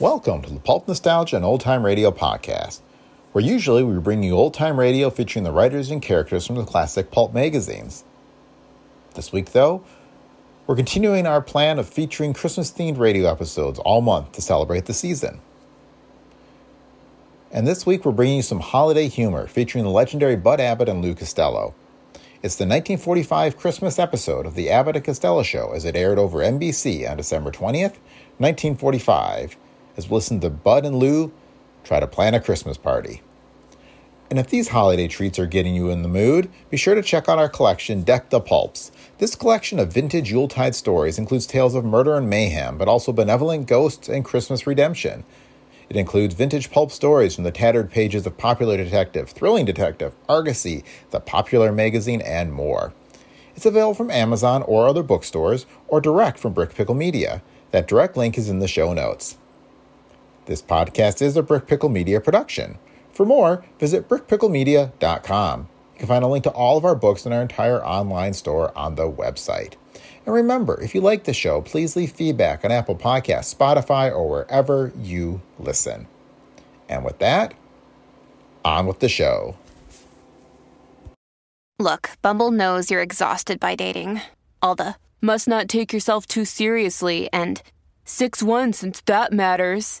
Welcome to the Pulp Nostalgia and Old Time Radio podcast, where usually we bring you old time radio featuring the writers and characters from the classic pulp magazines. This week, though, we're continuing our plan of featuring Christmas themed radio episodes all month to celebrate the season. And this week, we're bringing you some holiday humor featuring the legendary Bud Abbott and Lou Costello. It's the 1945 Christmas episode of The Abbott and Costello Show as it aired over NBC on December 20th, 1945 as we listen to Bud and Lou try to plan a Christmas party. And if these holiday treats are getting you in the mood, be sure to check out our collection, Deck the Pulps. This collection of vintage Yuletide stories includes tales of murder and mayhem, but also benevolent ghosts and Christmas redemption. It includes vintage pulp stories from the tattered pages of Popular Detective, Thrilling Detective, Argosy, The Popular Magazine, and more. It's available from Amazon or other bookstores, or direct from Brick Pickle Media. That direct link is in the show notes. This podcast is a Brick Pickle Media production. For more, visit brickpicklemedia.com. You can find a link to all of our books in our entire online store on the website. And remember, if you like the show, please leave feedback on Apple Podcasts, Spotify, or wherever you listen. And with that, on with the show. Look, Bumble knows you're exhausted by dating. All the must not take yourself too seriously and 6 1 since that matters.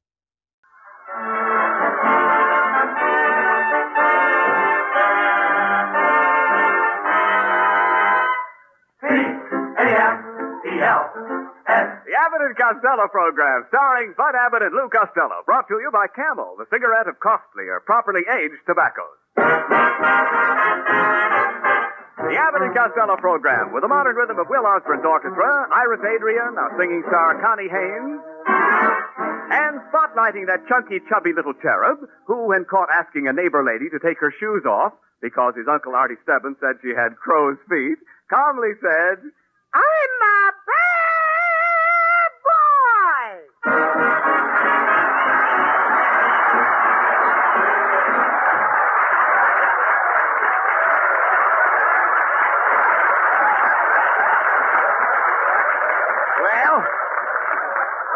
Abbott and Costello program, starring Bud Abbott and Lou Costello, brought to you by Camel, the cigarette of costly or properly aged tobaccos. The Abbott and Costello program, with the modern rhythm of Will Osborne's orchestra, Iris Adrian, our singing star Connie Haynes, and spotlighting that chunky, chubby little cherub who, when caught asking a neighbor lady to take her shoes off because his Uncle Artie Stebbins said she had crow's feet, calmly said, I'm a Well,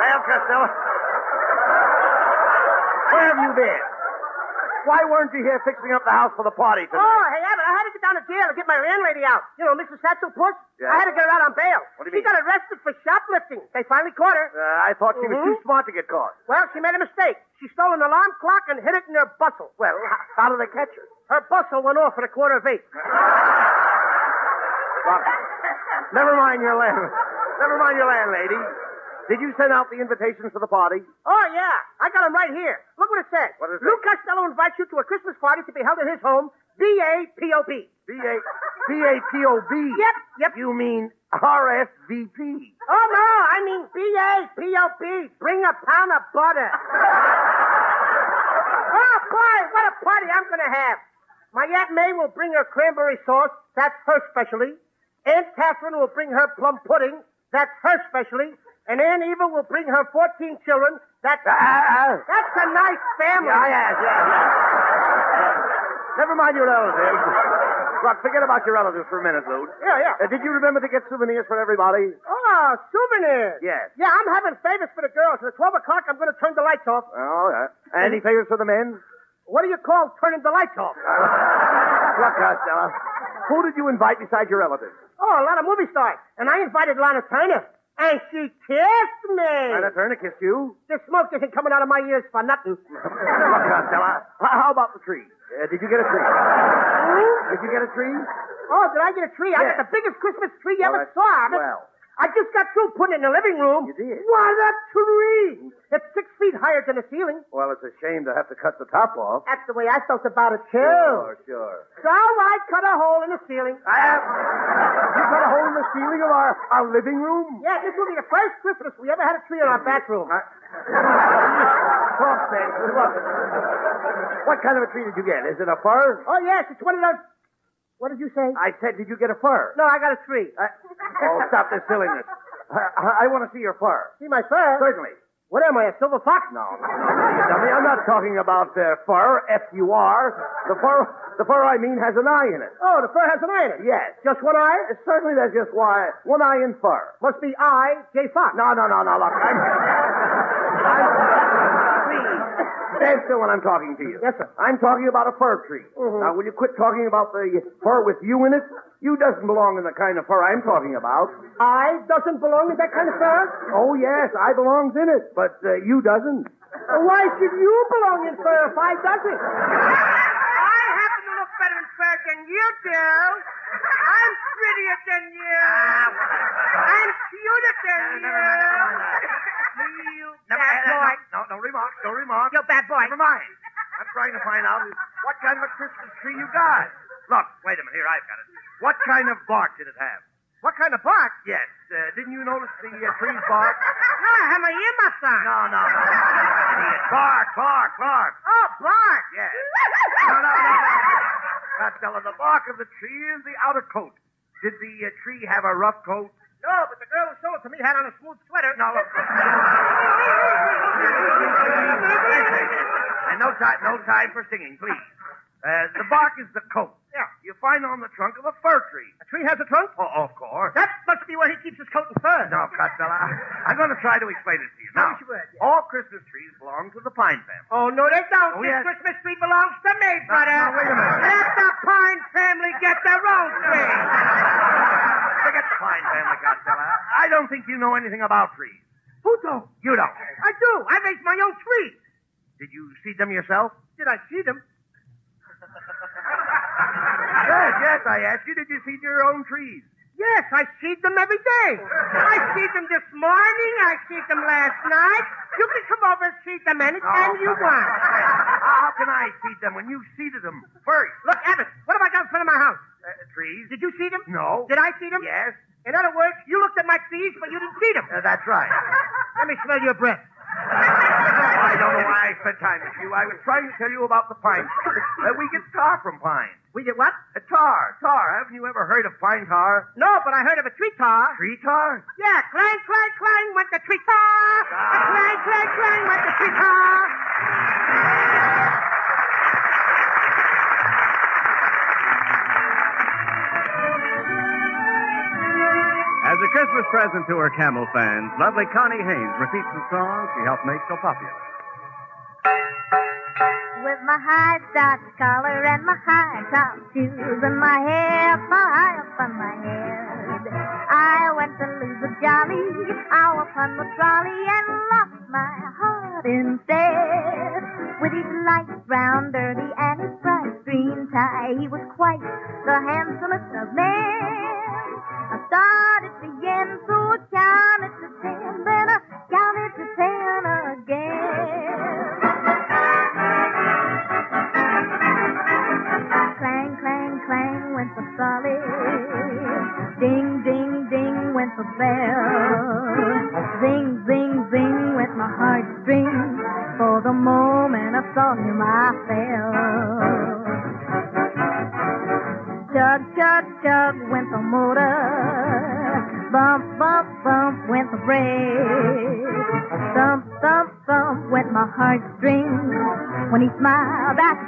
well, Costello, where have you been? Why weren't you here fixing up the house for the party tonight? Oh, hey, Abbott, I had to get down to jail to get my landlady out. You know, Mrs. Satchel Puss? Yeah. I had to get her out on bail. What do you she mean? got arrested for shoplifting. They finally caught her. Uh, I thought she was too Mhm. smart to get caught. Well, she made a mistake. She stole an alarm clock and hid it in her bustle. Well, how did they catch her? Her bustle went off at a quarter of eight. Well, never mind your land. Never mind your landlady. Did you send out the invitations for the party? Oh, yeah. I got them right here. Look what it says. What it Lou? Costello invites you to a Christmas party to be held at his home, B-A-P-O-B. B A B A P O B. Yep, yep. You mean R S V P? Oh, no, I mean B-A-P-O-B. Bring a pound of butter. oh, boy, what a party I'm going to have. My Aunt May will bring her cranberry sauce. That's her specialty. Aunt Catherine will bring her plum pudding. That's her specialty. And Aunt Eva will bring her 14 children. That's, Ah, that's a nice family. yeah, yeah, yeah, yeah. Never mind your relatives. Look, forget about your relatives for a minute, Lou. Yeah, yeah. Uh, did you remember to get souvenirs for everybody? Oh, souvenirs. Yes. Yeah, I'm having favors for the girls. At 12 o'clock, I'm going to turn the lights off. Oh, yeah. Any favors for the men? What do you call turning the lights off? Look, Costello. Who did you invite besides your relatives? Oh, a lot of movie stars. And I invited Lana Turner. And she kissed me. Lana Turner kiss you. The smoke isn't coming out of my ears for nothing. Look, Costello. h- How about the tree? Uh, did you get a tree? Did you get a tree? Oh, did I get a tree? I got the biggest Christmas tree you Well, ever saw. I, swell. I just got through putting it in the living room. You did? What a tree! It's six feet higher than the ceiling. Well, it's a shame to have to cut the top off. That's the way I felt about it, too. Sure, sure. So I cut a hole in the ceiling. I have. You cut a hole in the ceiling of our, our living room? Yeah, this will be the first Christmas we ever had a tree in our bathroom. Look. What kind of a tree did you get? Is it a fir? Oh, yes, it's one of those. What did you say? I said, did you get a fur? No, I got a tree. I- oh, stop this silliness. I, I want to see your fur. See my fur? Certainly. What am I, a silver fox? No, no, dummy. I'm not talking about uh, fur, F-U-R. The fur, the fur I mean has an eye in it. Oh, the fur has an eye in it. Yes. Just one eye? Uh, certainly, there's just why one eye in fur. Must be I, J. Fox. No, no, no, no. Look, I'm. I'm stand still when I'm talking to you. Yes, sir. I'm talking about a fir tree. Mhm. Now, will you quit talking about the fur with you in it? You doesn't belong in the kind of fur I'm talking about. I doesn't belong in that kind of fur? Oh yes, I belongs in it, but uh, you doesn't. Why should you belong in fur if I doesn't? I happen to look better in fur than you do. I'm prettier than you. I'm cuter than you. You bad boy. No, no remark, no remark. You bad boy. Never mind. I'm trying to find out what kind of a Christmas tree you got. Look, wait a minute. Here, I've got it. What kind of bark did it have? What kind of bark? Yes. Uh, didn't you notice the uh, tree's bark? No, I have my earmuffs on. No, no, no. Bark, bark, bark. Oh, bark. Yes. No, no, no, no. Costello, the bark of the tree is the outer coat. Did the uh, tree have a rough coat? No, but the girl who sold it to me had on a smooth sweater. No, look. and no time, no time for singing, please. Uh, the bark is the coat. Yeah. You find on the trunk of a fir tree. A tree has a trunk? Oh, of course. That must be where he keeps his coat and fur. No, Costello, I'm going to try to explain it to you. Now, you would, yeah. all Christmas trees belong to the pine family. Oh, no, they don't. Oh, this yes. Christmas tree belongs to me, brother. no, wait a minute. Let the Pine family get their own tree. Forget family, Costello. I don't think you know anything about trees. Who don't? You don't. I do. I raised my own trees. Did you see them yourself? Did I see them? Yes, yes, I asked you, did you see your own trees? Yes, I see them every day. I see them this morning. I see them last night. You can come over and see them anytime Oh, you want. How can I seed them when you seeded them first? Look, Abbott, what have I got in front of my house? Uh, trees? Did you see them? No. Did I see them? Yes, In other words, you looked at my trees, but you didn't see them. uh, that's right. Let me smell your breath. I don't know why I spent time with you. I was trying to tell you about the pine tree. Uh, we get tar from pine. We did what? Uh, tar, tar. Haven't you ever heard of pine tar? No, but I heard of a tree tar. Tree tar? Yeah, clang, clang, clang went the tree tar. Ah. Clang, clang, clang went the tree tar. A Christmas present to her camel fans, lovely Connie Haynes repeats the song she helped make so popular. With my high starch collar and my high top shoes and my hair high up on my head, I went to lose a jolly hour upon the trolley and lost my heart instead. With his light brown derby and his bright green tie, he was quite the handsomest of men. Started to yen, so I counted to ten, then I counted to ten again. Clang, clang, clang went the trolley. Ding, ding, ding went the bell.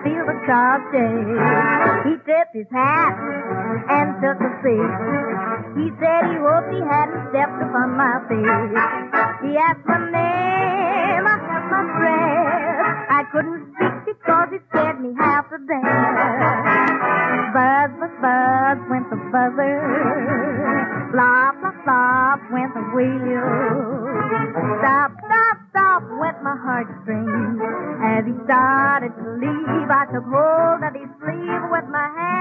Feel the car shake. He tipped his hat and took a seat. He said he hoped he hadn't stepped upon my feet. He asked my name, I held my breath. I couldn't speak because it scared me half to death. Buzz, buzz, buzz went the buzzer. Flop, flop, flop went the wheel. Stop, stop, stop went my heartstrings. As he started I took hold of his sleeve with my hand.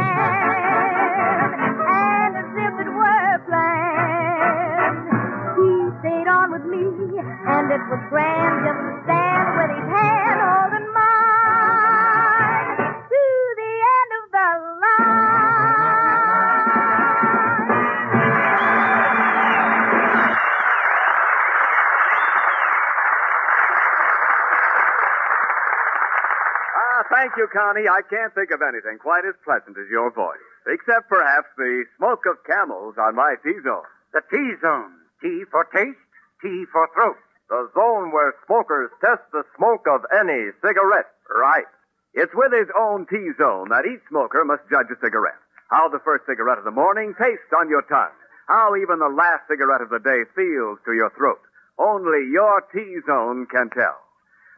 Connie. I can't think of anything quite as pleasant as your voice. Except perhaps the smoke of camels on my T-zone. The T-zone. T for taste, T for throat. The zone where smokers test the smoke of any cigarette. Right. It's with his own T-zone that each smoker must judge a cigarette. How the first cigarette of the morning tastes on your tongue. How even the last cigarette of the day feels to your throat. Only your T-zone can tell.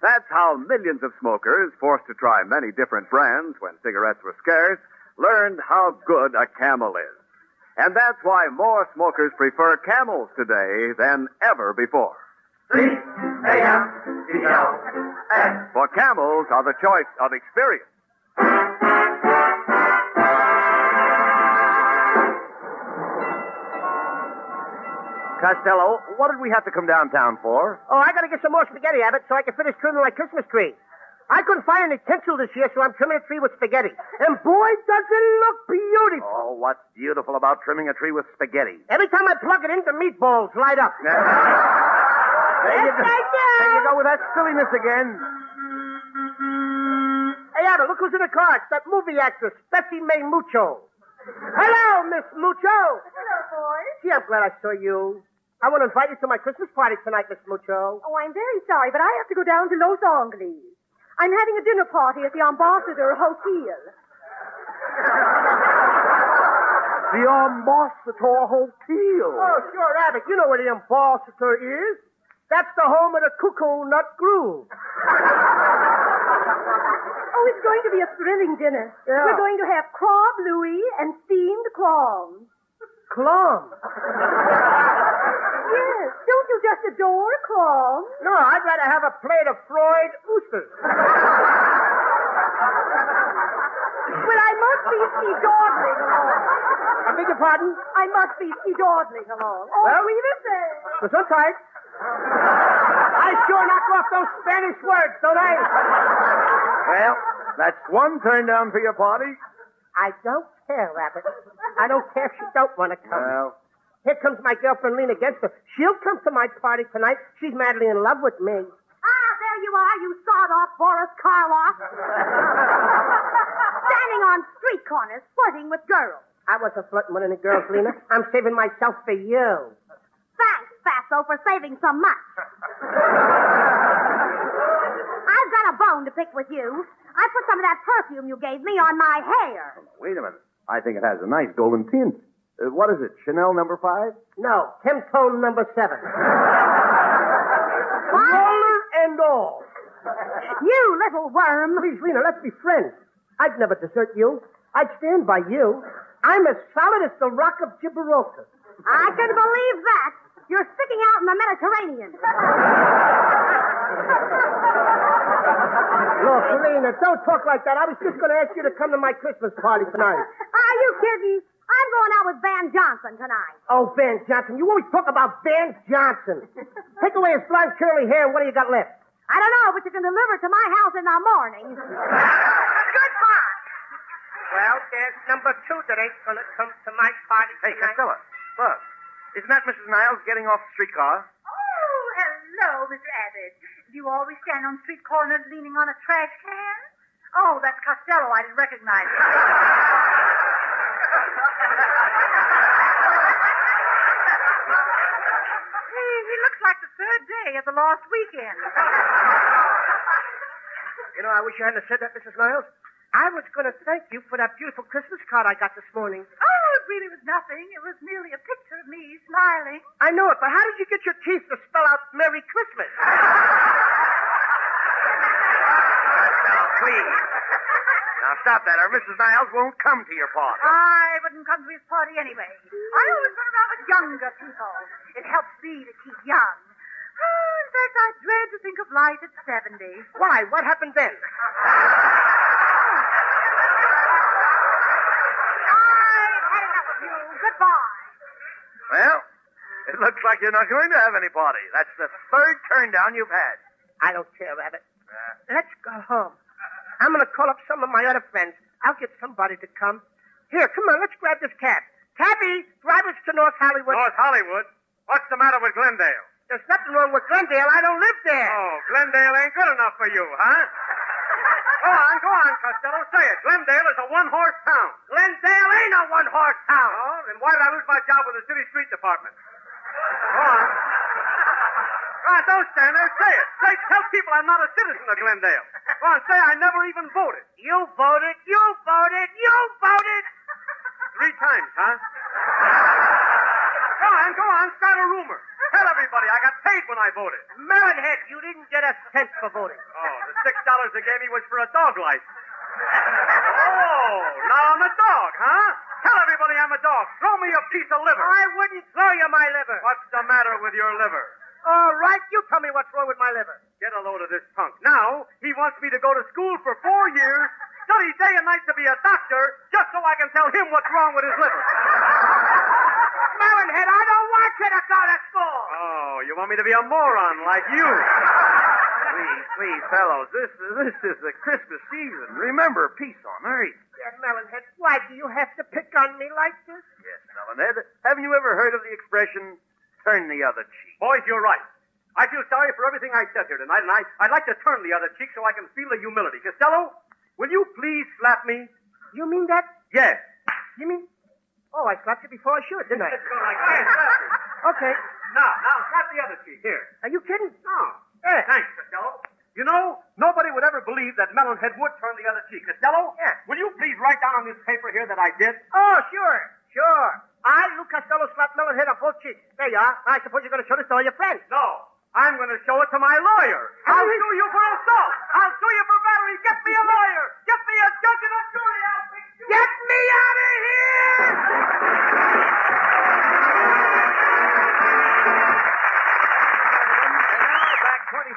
That's how millions of smokers, forced to try many different brands when cigarettes were scarce, learned how good a camel is. And that's why more smokers prefer camels today than ever before. For camels are the choice of experience. Costello, what did we have to come downtown for? Oh, I gotta get some more spaghetti, Abbott, so I can finish trimming my Christmas tree. I couldn't find any tinsel this year, so I'm trimming a tree with spaghetti. And boy, does it look beautiful. Oh, what's beautiful about trimming a tree with spaghetti? Every time I plug it in, the meatballs light up. There you go. There you go with that silliness again. Hey, Abbott, look who's in the car. It's that movie actress, Bessie May Mucho. Hello, Miss Mucho. Hello, boys. Gee, I'm glad I saw you. I want to invite you to my Christmas party tonight, Miss Mucho. Oh, I'm very sorry, but I have to go down to Los Angeles. I'm having a dinner party at the Ambassador Hotel. The Ambassador Hotel. Oh, sure, Abbott. You know where the ambassador is. That's the home of the cuckoo nut groove. Oh, it's going to be a thrilling dinner. Yeah. We're going to have crab louis and steamed clams. Clom. Yes, don't you just adore clams? No, I'd rather have a plate of fried oysters. Well, I must be ski-dawdling along. I beg your pardon? I must be ski-dawdling along. Oh, Well- we will say. Well, sometimes. I sure knock off those Spanish words, don't I? Well, that's one turn down for your party. I don't care, Rabbit. I don't care if she don't want to come. Well, Here comes my girlfriend Lena Genster. She'll come to my party tonight. She's madly in love with me. Ah, there you are, you sawed-off Boris Karloff. Standing on street corners, flirting with girls. I wasn't flirting with any girls, Lena. I'm saving myself for you. Thanks, Fatso, for saving so much. I've got a bone to pick with you. I put some of that perfume you gave me on my hair. wait a minute. I think it has a nice golden tint. Uh, what is it? Chanel number five? No, Temtone number seven. Roller and all. You little worm. Please, Lena, let's be friends. I'd never desert you. I'd stand by you. I'm as solid as the rock of Gibraltar. I can believe that. You're sticking out in the Mediterranean. Look, Lena, don't talk like that. I was just going to ask you to come to my Christmas party tonight. Are you kidding? I'm going out with Van Johnson tonight. Oh, Van Johnson. You always talk about Van Johnson. Take away his blonde curly hair, what do you got left? I don't know, but you can deliver it to my house in the morning. Goodbye. Well, there's number two that ain't going to come to my party tonight. Hey, Costello, look. Isn't that Mrs. Niles getting off the streetcar? Oh, hello, Mr. Abbott. Do you always stand on street corners leaning on a trash can? Oh, that's Costello. I didn't recognize him. he, he looks like the third day of the lost weekend. You know, I wish you hadn't said that, Mrs. Niles. I was going to thank you for that beautiful Christmas card I got this morning. Oh, it really was nothing. It was merely a picture of me smiling. I know it, but how did you get your teeth to spell out Merry Christmas? Costello, please. Now stop that, or Mrs. Niles won't come to your party. I wouldn't come to his party anyway. I always run around with younger people. It helps me to keep young. Oh, in fact, I dread to think of life at 70. Why? What happened then? I've had enough of you. Goodbye. Well, it looks like you're not going to have any party. That's the third turn down you've had. I don't care, Rabbit. Let's go home. I'm going to call up some of my other friends. I'll get somebody to come. Here, come on, let's grab this cab. Cabby, drive us to North Hollywood. North Hollywood? What's the matter with Glendale? There's nothing wrong with Glendale. I don't live there. Oh, Glendale ain't good enough for you, huh? Go on, go on, Costello. Say it. Glendale is a one-horse town. Glendale ain't a one-horse town. Oh, then why did I lose my job with the city street department? Go on. Go on, don't stand there. Say it. Say, tell people I'm not a citizen of Glendale. Go on, say I never even voted. You voted, you voted, you voted. Three times, huh? Go on, go on, start a rumor. Tell everybody I got paid when I voted. Melonhead, you didn't get a cent for voting. Oh, the six dollars they gave me was for a dog license. Oh, now I'm a dog, huh? Tell everybody I'm a dog. Throw me a piece of liver. I wouldn't throw you my liver. What's the matter with your liver? All right, you tell me what's wrong with my liver. Get a load of this punk. Now, he wants me to go to school for four years, study day and night to be a doctor, just so I can tell him what's wrong with his liver. Melonhead, I don't want you to go to school. Oh, you want me to be a moron like you? Please, please, fellows, this this is the Christmas season. Remember, peace on earth. Yeah, Melonhead, why do you have to pick on me like this? Yes, Melonhead. Haven't you ever heard of the expression, turn the other cheek? Boys, you're right. I feel sorry for everything I said here tonight, and I, I'd like to turn the other cheek so I can feel the humility. Costello, will you please slap me? You mean that? Yes. You mean? Oh, I slapped you before I should, didn't I? Let's go like that. Slap me. Okay. Now, now, slap the other cheek. Here. Are you kidding? No. Yeah. Thanks, Costello. You know, nobody would ever believe that Melonhead would turn the other cheek. Costello? Yeah. Will you please write down on this paper here that I did? Oh, sure, sure. I, Lou Costello, slapped Melonhead on both cheeks. There you are. I suppose you're going to show this to all your friends. No. I'm going to show it to my lawyer. I'll sue you for assault. I'll sue you for battery. Get me a lawyer. Get me a judge and a jury. I'll fix you. Get me out of here!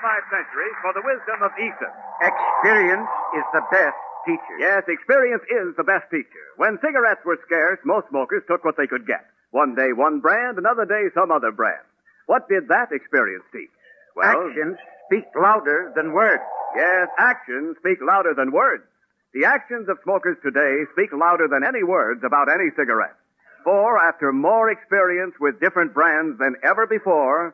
Centuries for the wisdom of Aesop. Experience is the best teacher. Yes, experience is the best teacher. When cigarettes were scarce, most smokers took what they could get. One day one brand, another day some other brand. What did that experience teach? Well, Actions speak louder than words. Yes, actions speak louder than words. The actions of smokers today speak louder than any words about any cigarette. For after more experience with different brands than ever before,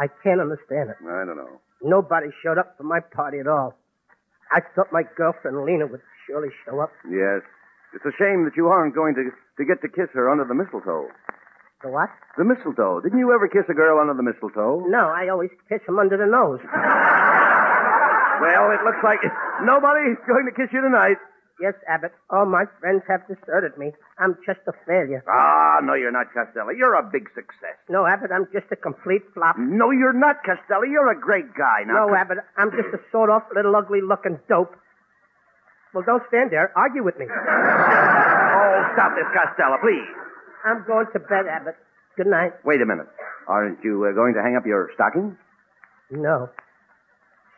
I can't understand it. I don't know. Nobody showed up for my party at all. I thought my girlfriend Lena would surely show up. Yes. It's a shame that you aren't going to, to get to kiss her under the mistletoe. The what? The mistletoe. Didn't you ever kiss a girl under the mistletoe? No, I always kiss him under the nose. Well, it looks like nobody's going to kiss you tonight. Yes, Abbott. All my friends have deserted me. I'm just a failure. Ah, no, you're not, Costello. You're a big success. No, Abbott, I'm just a complete flop. No, you're not, Costello. You're a great guy. Now, No, Abbott, I'm just a sort off little ugly looking dope. Well, don't stand there. Argue with me. Oh, stop this, Costello, please. I'm going to bed, Abbott. Good night. Wait a minute. Aren't you uh, going to hang up your stocking? No.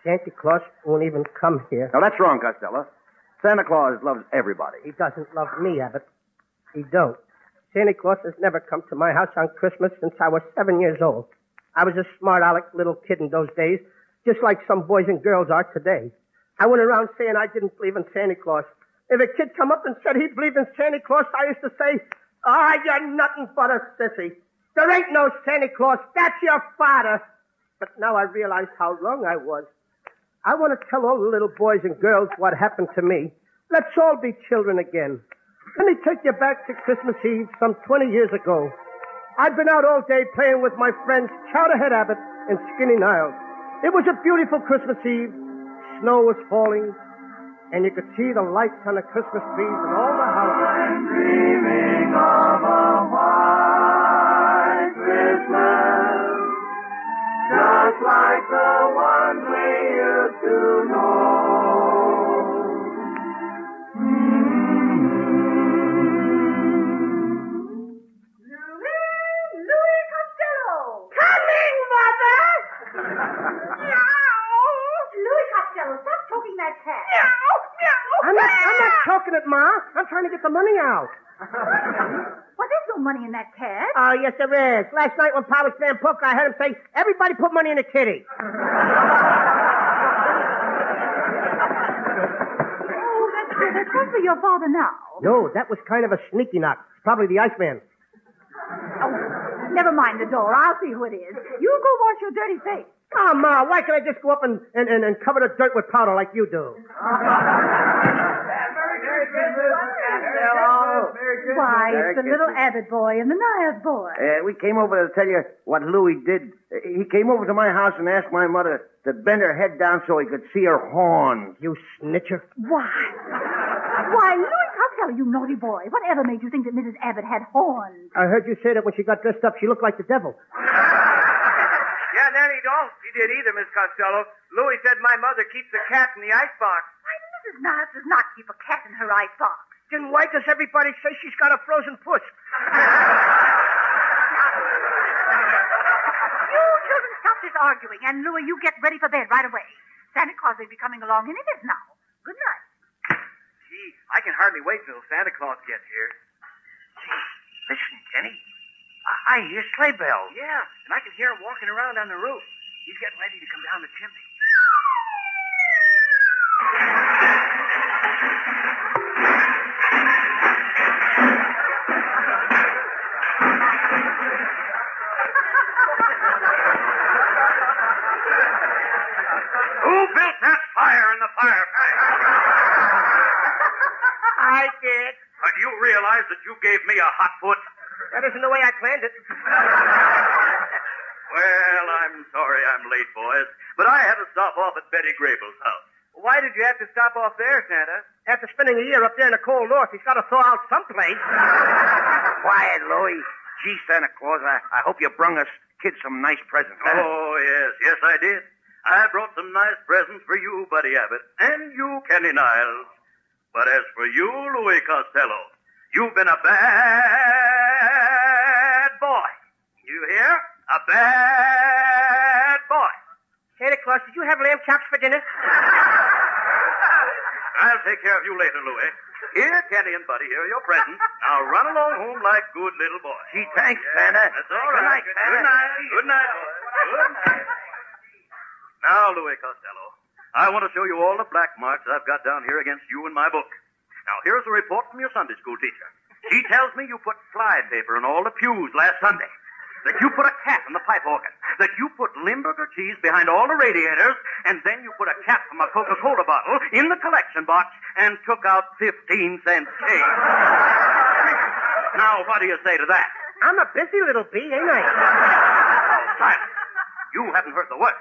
Santa Claus won't even come here. No, that's wrong, Costello. Santa Claus loves everybody. He doesn't love me, Abbott. He don't. Santa Claus has never come to my house on Christmas since I was seven years old. I was a smart aleck little kid in those days, just like some boys and girls are today. I went around saying I didn't believe in Santa Claus. If a kid come up and said he believed in Santa Claus, I used to say, Ah, you're nothing but a sissy. There ain't no Santa Claus. That's your father. But now I realize how wrong I was. I want to tell all the little boys and girls what happened to me. Let's all be children again. Let me take you back to Christmas Eve some 20 years ago. I'd been out all day playing with my friends Chowderhead Abbott and Skinny Niles. It was a beautiful Christmas Eve. Snow was falling, and you could see the lights on the Christmas trees in all the houses. Louis, Louis Costello. Coming, Mother! Louis Costello, stop choking that cat. I'm not, I'm not choking it, Ma. I'm trying to get the money out. Well, there's no money in that cash. Oh, yes, there is. Last night when Pa was playing poker, I heard him say, everybody put money in the kitty. Oh, that's good. That's good for your father now. No, that was kind of a sneaky knock. It's probably the Iceman. Oh, never mind the door. I'll see who it is. You go wash your dirty face. Oh, Ma, why can't I just go up and, and, and, and cover the dirt with powder like you do? Why, it's the little Abbott boy and the Niles boy. Uh, we came over to tell you what Louis did. Uh, he came over to my house and asked my mother to bend her head down so he could see her horns. You snitcher. Why? Why, Louis Costello, you naughty boy. Whatever made you think that Mrs. Abbott had horns? I heard you say that when she got dressed up, she looked like the devil. Yeah, that he don't. She did either, Miss Costello. Louis said my mother keeps a cat in the icebox. Why, Mrs. Niles does not keep a cat in her icebox. Then why does everybody say she's got a frozen puss? You children stop this arguing, and Louis, you get ready for bed right away. Santa Claus may be coming along any minute now. Good night. Gee, I can hardly wait till Santa Claus gets here. Gee, listen, Kenny. I, I hear sleigh bells. Yeah, and I can hear him walking around on the roof. He's getting ready to come down the chimney. Fire in the fireplace? I did. But you realize that you gave me a hot foot? That isn't the way I planned it. Well, I'm sorry I'm late, boys, but I had to stop off at Betty Grable's house. Why did you have to stop off there, Santa? After spending a year up there in the cold north, he's got to thaw out someplace. Quiet, Louis. Gee, Santa Claus, I, I hope you brung us kids some nice presents. Oh, yes, yes, I did. I brought some nice presents for you, Buddy Abbott, and you, Kenny Niles. But as for you, Louis Costello, you've been a bad boy. You hear? A bad boy. Santa Claus, did you have lamb chops for dinner? I'll take care of you later, Louis. Here, Kenny and Buddy, here are your presents. Now run along home like good little boys. Gee, thanks, Santa. That's all Good right. night, Santa. Good night. Good night, boys. Good night. Now, Louis Costello, I want to show you all the black marks I've got down here against you in my book. Now, here's a report from your Sunday school teacher. She tells me you put fly paper in all the pews last Sunday. That you put a cat in the pipe organ. That you put Limburger cheese behind all the radiators. And then you put a cap from a Coca-Cola bottle in the collection box and took out 15 cent change. now, what do you say to that? I'm a busy little bee, ain't I? Silence. You haven't heard the worst.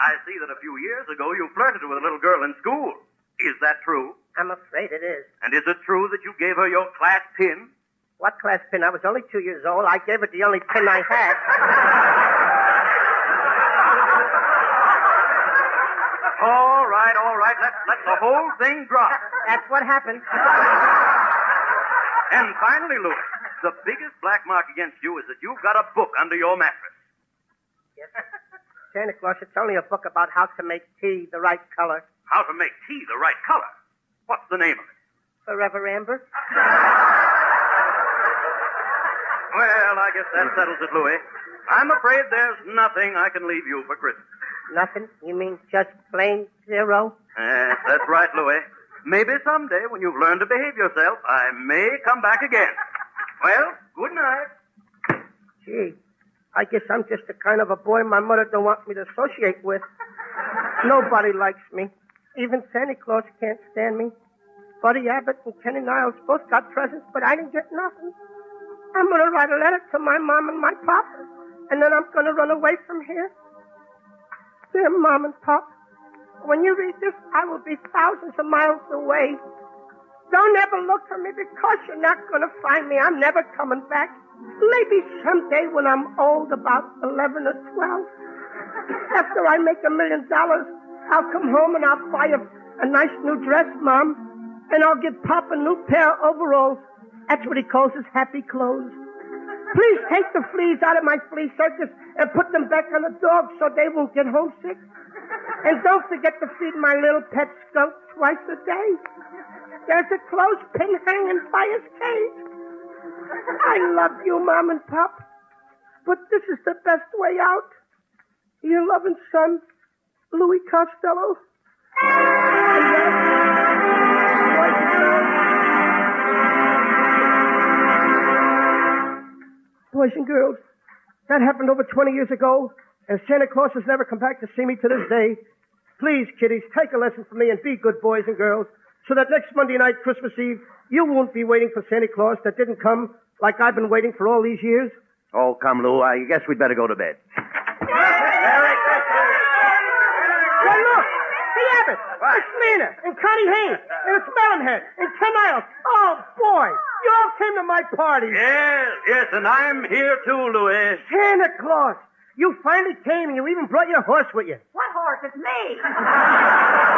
I see that a few years ago you flirted with a little girl in school. Is that true? I'm afraid it is. And is it true that you gave her your class pin? What class pin? I was only two years old. I gave her the only pin I had. All right, all right. Let, let the whole thing drop. That's what happened. And finally, Louis, the biggest black mark against you is that you've got a book under your mattress. Yes. Santa Claus, it's only a book about how to make tea the right color. How to make tea the right color. What's the name of it? Forever Amber. Well, I guess that settles it, Louis. I'm afraid there's nothing I can leave you for Christmas. Nothing? You mean just plain zero? Yes, that's right, Louis. Maybe someday, when you've learned to behave yourself, I may come back again. Well, good night. Gee, I guess I'm just the kind of a boy my mother don't want me to associate with. Nobody likes me. Even Santa Claus can't stand me. Buddy Abbott and Kenny Niles both got presents, but I didn't get nothing. I'm gonna write a letter to my mom and my pop, and then I'm gonna run away from here. Dear Mom and Pop, when you read this, I will be thousands of miles away. Don't ever look for me because you're not gonna find me. I'm never coming back. Maybe someday when I'm old, about 11 or 12. After I make a million dollars, I'll come home and I'll buy a, a nice new dress, Mom. And I'll give Pop a new pair of overalls. That's what he calls his happy clothes. Please take the fleas out of my flea circus and put them back on the dogs so they won't get homesick. And don't forget to feed my little pet skunk twice a day. There's a clothespin hanging by his cage. I love you, Mom and Pop. But this is the best way out. Your loving son, Louis Costello. Boys and girls, that happened over 20 years ago, and Santa Claus has never come back to see me to this day. Please, kiddies, take a lesson from me and be good boys and girls, so that next Monday night, Christmas Eve, you won't be waiting for Santa Claus that didn't come like I've been waiting for all these years. Oh, come, Lou. I guess we'd better go to bed. Why, look! The Abbott! It's Lena and Connie Haynes and it's Melonhead and Ken Niles. Oh, boy! You all came to my party. Yes, yes, and I'm here too, Louis. Santa Claus! You finally came and you even brought your horse with you. What horse? It's me.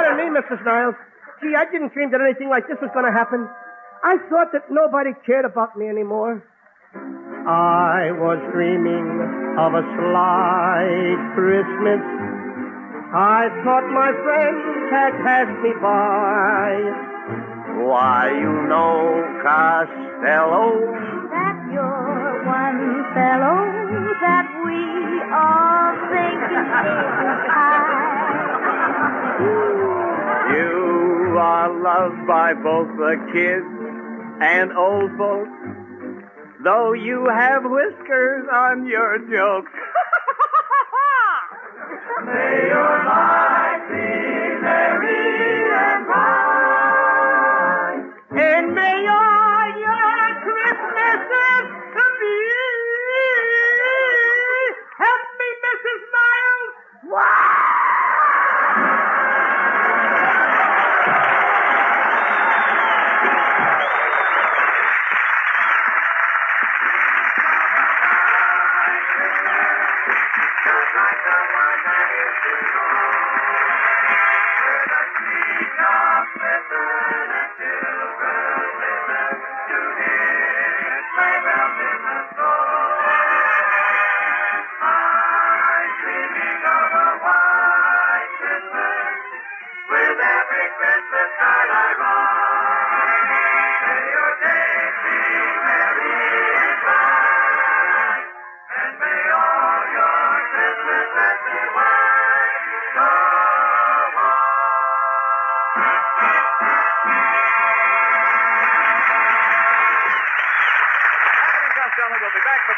Pardon me, Mrs. Niles. Gee, I didn't dream that anything like this was going to happen. I thought that nobody cared about me anymore. I was dreaming of a sly Christmas. I thought my friends had passed me by. Why, you know, Costello. That you're one fellow that we all think is high. You are loved by both the kids and old folks, though you have whiskers on your jokes. May your life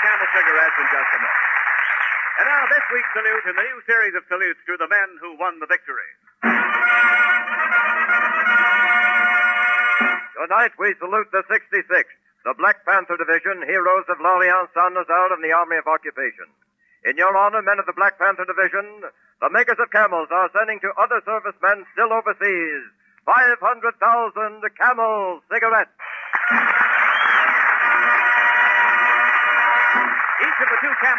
Camel Cigarettes in just a moment. And now this week's salute in the new series of salutes to the men who won the victory. Tonight we salute the 66th, the Black Panther Division, heroes of Lorient Saint Nazaire and the Army of Occupation. In your honor, men of the Black Panther Division, the makers of camels are sending to other servicemen still overseas 500,000 camel cigarettes.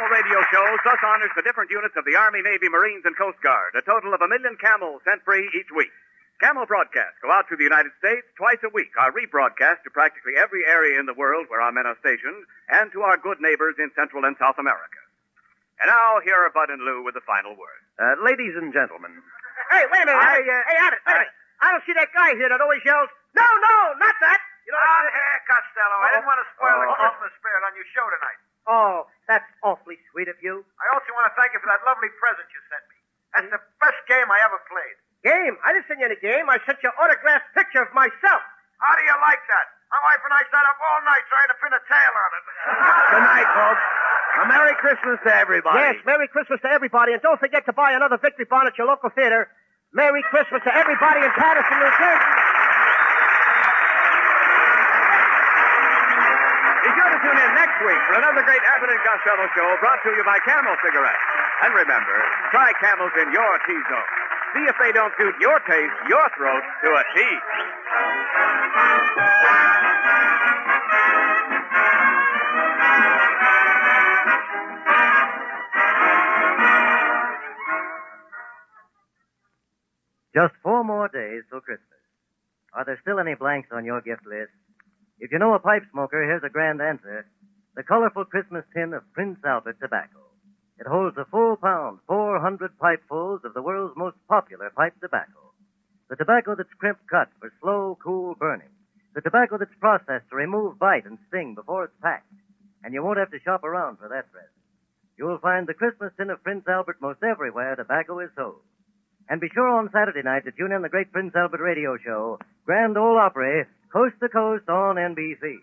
Camel radio shows thus honors the different units of the Army, Navy, Marines, and Coast Guard, a total of a million camels sent free each week. Camel broadcasts go out to the United States twice a week, are rebroadcast to practically every area in the world where our men are stationed, and to our good neighbors in Central and South America. And now, here are Bud and Lou with the final word. Uh, ladies and gentlemen, Hey, wait a minute. I, uh, hey, Abbott, wait a minute. I don't see that guy here that always yells, no, no, not that. You know, On here, Costello. I didn't want to spoil the Oh, oh, Christmas spirit on your show tonight. Oh, that's awfully sweet of you. I also want to thank you for that lovely present you sent me. That's the best game I ever played. Game? I didn't send you any game. I sent you an autographed picture of myself. How do you like that? My wife and I sat up all night trying to pin a tail on it. good night, folks. A Merry Christmas to everybody. Yes, Merry Christmas to everybody, and don't forget to buy another Victory Bond at your local theater. Merry Christmas to everybody in Paterson, New Jersey. Be sure to tune in next week for another great Abbott and Costello show brought to you by Camel Cigarettes. And remember, try Camels in your T-zone. See if they don't suit your taste, your throat, to a T. Just four more days till Christmas. Are there still any blanks on your gift list? If you know a pipe smoker, here's a grand answer. The colorful Christmas tin of Prince Albert tobacco. It holds a full pound, 400 pipefuls of the world's most popular pipe tobacco. The tobacco that's crimp cut for slow, cool burning. The tobacco that's processed to remove bite and sting before it's packed. And you won't have to shop around for that present. You'll find the Christmas tin of Prince Albert most everywhere tobacco is sold. And be sure on Saturday night to tune in the great Prince Albert radio show, Grand Ole Opry, coast to coast on NBC.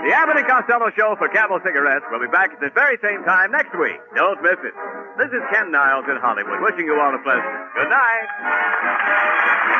The Abbott and Costello Show for Camel Cigarettes will be back at the very same time next week. Don't miss it. This is Ken Niles in Hollywood, wishing you all a pleasant good night.